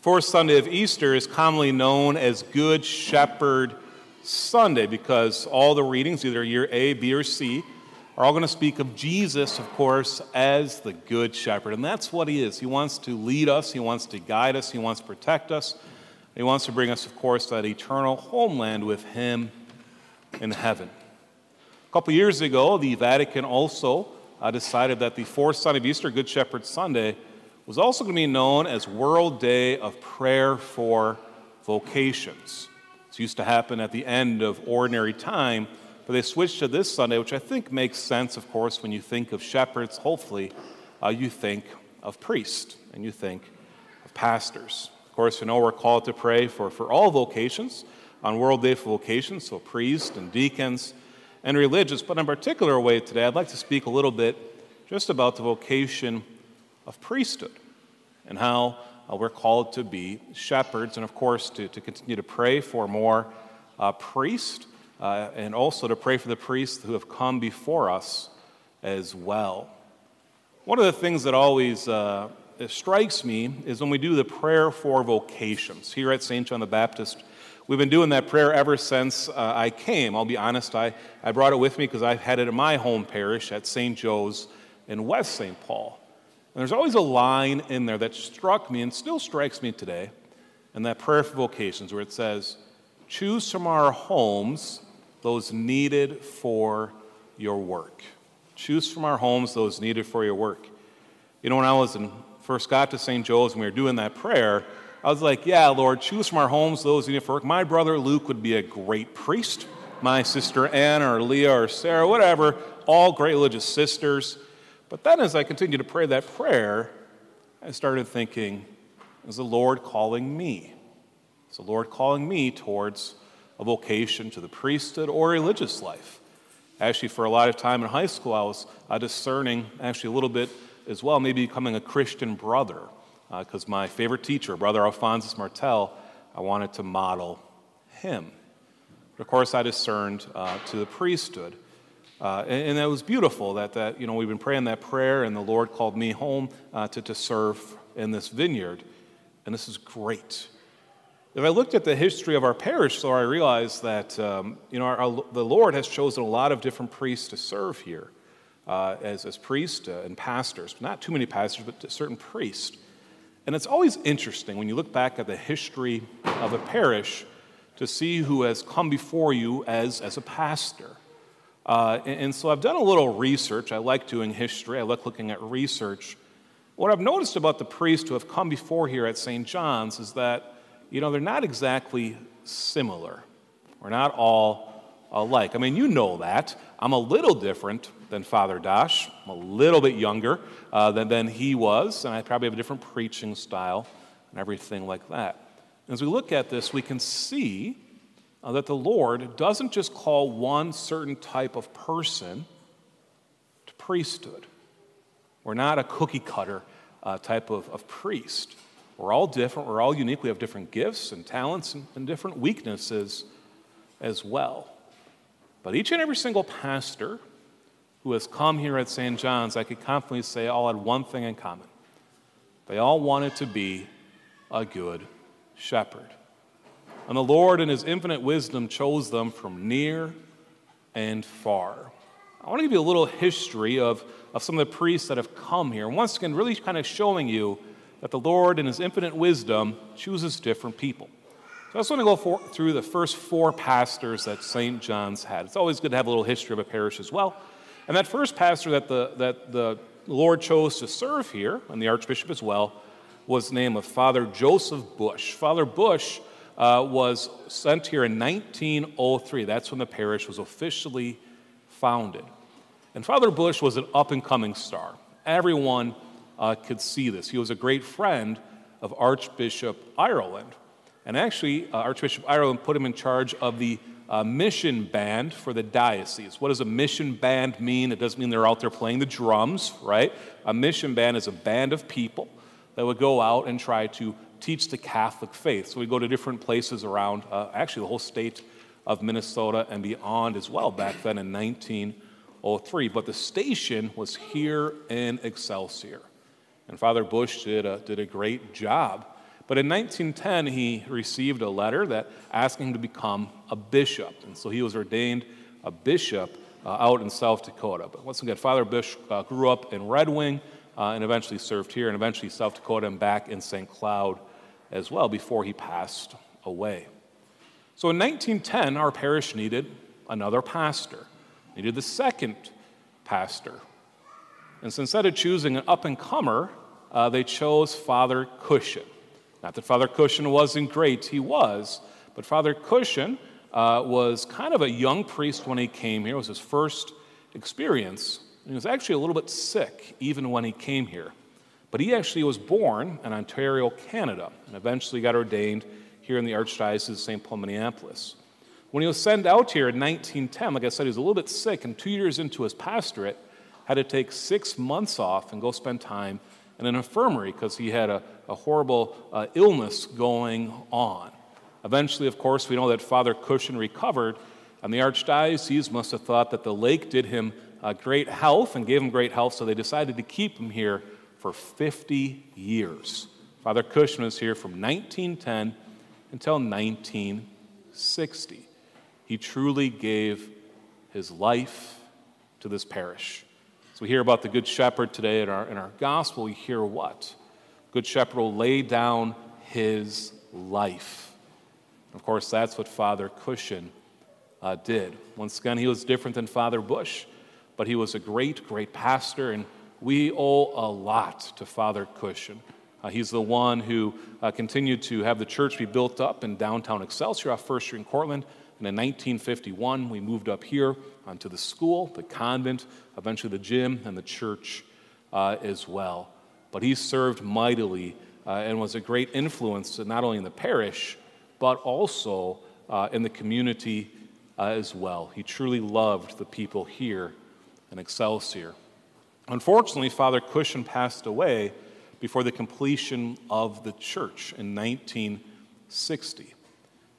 fourth Sunday of Easter is commonly known as Good Shepherd Sunday because all the readings, either year A, B, or C, are all going to speak of Jesus, of course, as the Good Shepherd. And that's what he is. He wants to lead us, he wants to guide us, he wants to protect us. He wants to bring us, of course, that eternal homeland with him in heaven. A couple years ago, the Vatican also uh, decided that the fourth Sunday of Easter, Good Shepherd Sunday, was also going to be known as World Day of Prayer for Vocations. This used to happen at the end of ordinary time, but they switched to this Sunday, which I think makes sense, of course, when you think of shepherds, hopefully, uh, you think of priests and you think of pastors. Of course, you know we're called to pray for, for all vocations on World Day for Vocations, so priests and deacons and religious. But in a particular way today, I'd like to speak a little bit just about the vocation of priesthood and how uh, we're called to be shepherds, and of course, to, to continue to pray for more uh, priests, uh, and also to pray for the priests who have come before us as well. One of the things that always uh, strikes me is when we do the prayer for vocations. Here at St. John the Baptist, we've been doing that prayer ever since uh, I came. I'll be honest, I, I brought it with me because I've had it in my home parish at St. Joe's in West St. Paul. There's always a line in there that struck me and still strikes me today, in that prayer for vocations, where it says, Choose from our homes those needed for your work. Choose from our homes those needed for your work. You know, when I was in, first got to St. Joe's and we were doing that prayer, I was like, Yeah, Lord, choose from our homes those needed for work. My brother Luke would be a great priest. My sister Anna or Leah or Sarah, whatever, all great religious sisters. But then as I continued to pray that prayer, I started thinking, is the Lord calling me? Is the Lord calling me towards a vocation to the priesthood or religious life? Actually, for a lot of time in high school, I was uh, discerning, actually, a little bit as well, maybe becoming a Christian brother, because uh, my favorite teacher, Brother Alphonsus Martel, I wanted to model him. But of course, I discerned uh, to the priesthood. Uh, and, and, that was beautiful that, that, you know, we've been praying that prayer, and the Lord called me home uh, to, to serve in this vineyard. And this is great. If I looked at the history of our parish, so I realized that, um, you know, our, our, the Lord has chosen a lot of different priests to serve here uh, as, as priests uh, and pastors. Not too many pastors, but certain priests. And it's always interesting when you look back at the history of a parish to see who has come before you as, as a pastor. Uh, and, and, so I've done a little research. I like doing history, I like looking at research. What I've noticed about the priests who have come before here at St. John's is that, you know, they're not exactly similar. We're not all alike. I mean, you know that. I'm a little different than Father Dash. I'm a little bit younger uh, than, than he was, and I probably have a different preaching style and everything like that. As we look at this, we can see uh, that the Lord doesn't just call one certain type of person to priesthood. We're not a cookie cutter uh, type of, of priest. We're all different, we're all unique, we have different gifts and talents and, and different weaknesses as well. But each and every single pastor who has come here at St. John's, I could confidently say, all had one thing in common. They all wanted to be a good shepherd. And the Lord, in His infinite wisdom, chose them from near and far. I want to give you a little history of, of some of the priests that have come here. Once again, really kind of showing you that the Lord, in His infinite wisdom, chooses different people. So I just want to go for, through the first four pastors that St. John's had. It's always good to have a little history of a parish as well. And that first pastor that the, that the Lord chose to serve here, and the Archbishop as well, was the name of Father Joseph Busch. Father Busch uh, was sent here in 1903. That's when the parish was officially founded. And Father Busch was an up and coming star. Everyone uh, could see this. He was a great friend of Archbishop Ireland. And actually, uh, Archbishop Ireland put him in charge of the uh, mission band for the diocese. What does a mission band mean? It doesn't mean they're out there playing the drums, right? A mission band is a band of people that would go out and try to teach the Catholic faith. So we go to different places around, uh, actually, the whole state of Minnesota and beyond as well, back then in 1903. But the station was here in Excelsior. And Father Busch did a, did a great job. But in 1910, he received a letter that asking him to become a bishop. And so he was ordained a bishop uh, out in South Dakota. But once again, Father Busch uh, grew up in Red Wing uh, and eventually served here, and eventually South Dakota and back in St. Cloud as well before he passed away. So in 1910, our parish needed another pastor, needed the second pastor. And so instead of choosing an up and comer, uh, they chose Father Cushion. Not that Father Cushion wasn't great, he was, but Father Cushion uh, was kind of a young priest when he came here. It was his first experience. And he was actually a little bit sick even when he came here. But he actually was born in Ontario, Canada, and eventually got ordained here in the Archdiocese of St. Paul, Minneapolis. When he was sent out here in 1910, like I said, he was a little bit sick, and two years into his pastorate, had to take six months off and go spend time in an infirmary because he had a, a horrible uh, illness going on. Eventually, of course, we know that Father Cushion recovered, and the Archdiocese must have thought that the lake did him uh, great health and gave him great health, so they decided to keep him here for 50 years. Father Cushion was here from 1910 until 1960. He truly gave his life to this parish. So we hear about the Good Shepherd today in our, in our gospel. We hear what? Good Shepherd will lay down his life. Of course, that's what Father Cushion uh, did. Once again, he was different than Father Busch, but he was a great, great pastor, and we owe a lot to Father Cushion. Uh, he's the one who uh, continued to have the church be built up in downtown Excelsior off First Street in Cortland. And in 1951, we moved up here onto the school, the convent, eventually the gym, and the church uh, as well. But he served mightily uh, and was a great influence not only in the parish, but also uh, in the community uh, as well. He truly loved the people here in Excelsior. Unfortunately, Father Cushion passed away before the completion of the church in 1960.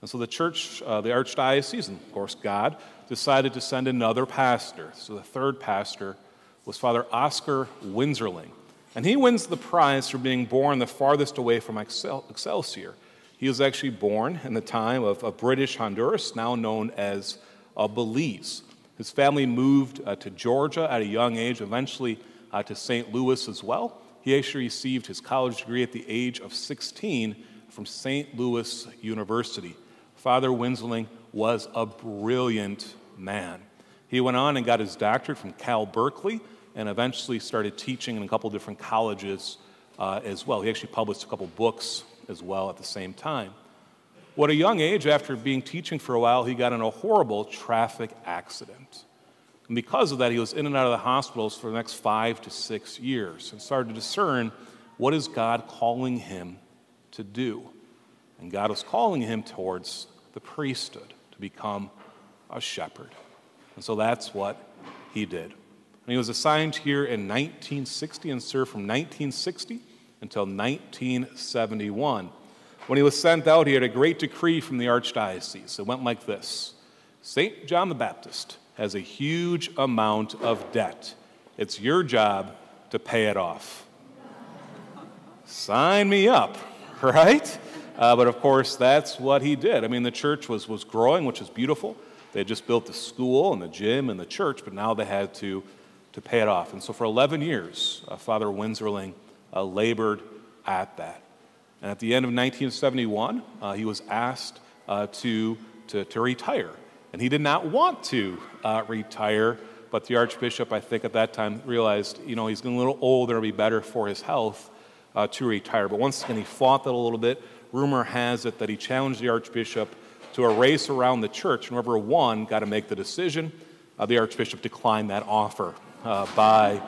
And so the church, uh, the archdiocese, and of course God, decided to send another pastor. So the third pastor was Father Oscar Winzerling. And he wins the prize for being born the farthest away from Excel- Excelsior. He was actually born in the time of, of British Honduras, now known as uh, Belize. His family moved uh, to Georgia at a young age, eventually uh, to St. Louis as well. He actually received his college degree at the age of 16 from St. Louis University. Father Winzerling was a brilliant man. He went on and got his doctorate from Cal Berkeley and eventually started teaching in a couple different colleges uh, as well. He actually published a couple books as well at the same time. Well, at a young age, after being teaching for a while, he got in a horrible traffic accident. And because of that, he was in and out of the hospitals for the next five to six years and started to discern what is God calling him to do. And God was calling him towards the priesthood to become a shepherd. And so that's what he did. And he was assigned here in 1960 and served from 1960 until 1971. When he was sent out, he had a great decree from the archdiocese. It went like this St. John the Baptist has a huge amount of debt. It's your job to pay it off. Sign me up, right? Uh, but of course, that's what he did. I mean, the church was, was growing, which is beautiful. They had just built the school and the gym and the church, but now they had to, to pay it off. And so for 11 years, uh, Father Winzerling uh, labored at that. And at the end of 1971, uh, he was asked uh, to, to, to retire. And he did not want to uh, retire, but the Archbishop, I think at that time, realized, you know, he's getting a little older, it'll be better for his health uh, to retire. But once again, he fought that a little bit. Rumor has it that he challenged the Archbishop to a race around the church, and whoever won got to make the decision. Uh, the Archbishop declined that offer, uh, by,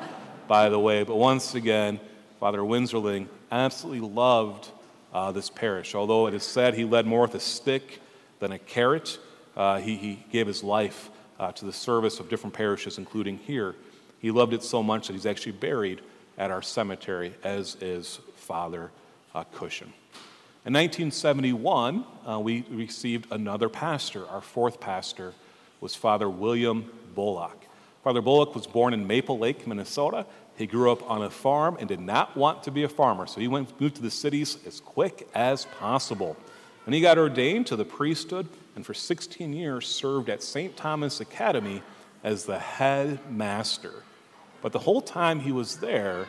by the way. But once again, Father Winzerling absolutely loved uh, this parish. Although it is said he led more with a stick than a carrot, uh, he, he, gave his life uh, to the service of different parishes, including here. He loved it so much that he's actually buried at our cemetery, as is Father uh, Cushion. In 1971, uh, we received another pastor. Our fourth pastor was Father William Bullock. Father Bullock was born in Maple Lake, Minnesota. He grew up on a farm and did not want to be a farmer, so he went, moved to the cities as quick as possible. And he got ordained to the priesthood and for 16 years served at St. Thomas Academy as the head master. But the whole time he was there,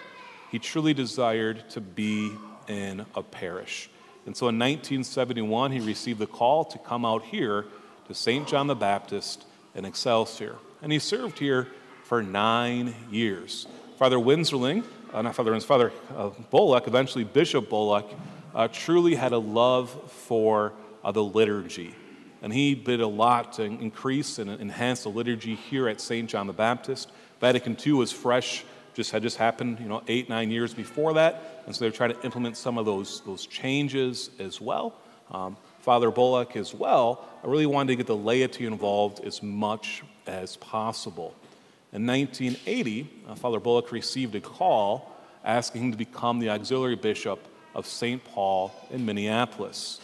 he truly desired to be in a parish. And so in 1971, he received the call to come out here to St. John the Baptist in Excelsior. And he served here for nine years. Father Winzerling, uh, not Father Winzerling, Father uh, Bullock, eventually Bishop Bullock, uh, truly had a love for uh, the liturgy. And he did a lot to increase and enhance the liturgy here at St. John the Baptist. Vatican II was fresh, just had just happened, you know, eight, nine years before that. And so they're trying to implement some of those, those changes as well. Um, Father Bullock as well, I really wanted to get the laity involved as much as possible. In 1980, uh, Father Bullock received a call asking him to become the auxiliary bishop of St. Paul in Minneapolis.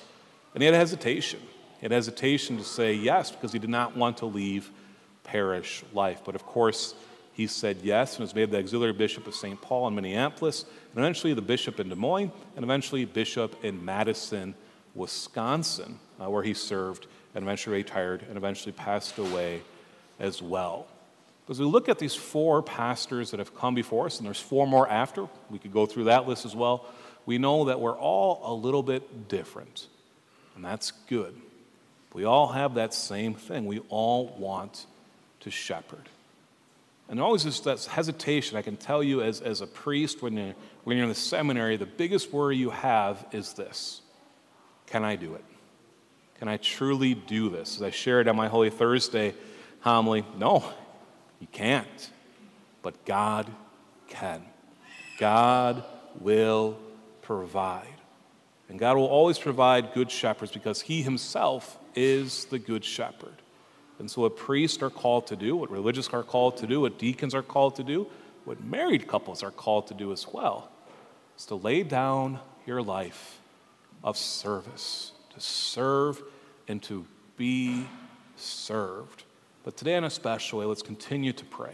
And he had hesitation. He had hesitation to say yes because he did not want to leave parish life. But of course, he said yes and was made the auxiliary bishop of St. Paul in Minneapolis, and eventually the bishop in Des Moines, and eventually bishop in Madison, Wisconsin, uh, where he served and eventually retired and eventually passed away as well. As we look at these four pastors that have come before us, and there's four more after, we could go through that list as well, we know that we're all a little bit different, and that's good. We all have that same thing. We all want to shepherd. And always is that hesitation. I can tell you as, as a priest, when you're, when you're in the seminary, the biggest worry you have is this Can I do it? Can I truly do this? As I shared on my Holy Thursday homily, no, you can't. But God can. God will provide. And God will always provide good shepherds because He Himself is the good shepherd. And so, what priests are called to do, what religious are called to do, what deacons are called to do, what married couples are called to do as well, is to lay down your life of service, to serve and to be served. But today, in a special way, let's continue to pray.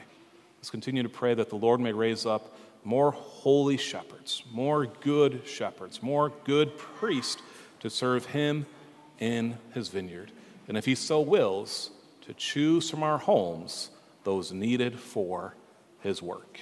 Let's continue to pray that the Lord may raise up more holy shepherds, more good shepherds, more good priests to serve Him in His vineyard. And if He so wills, to choose from our homes those needed for His work.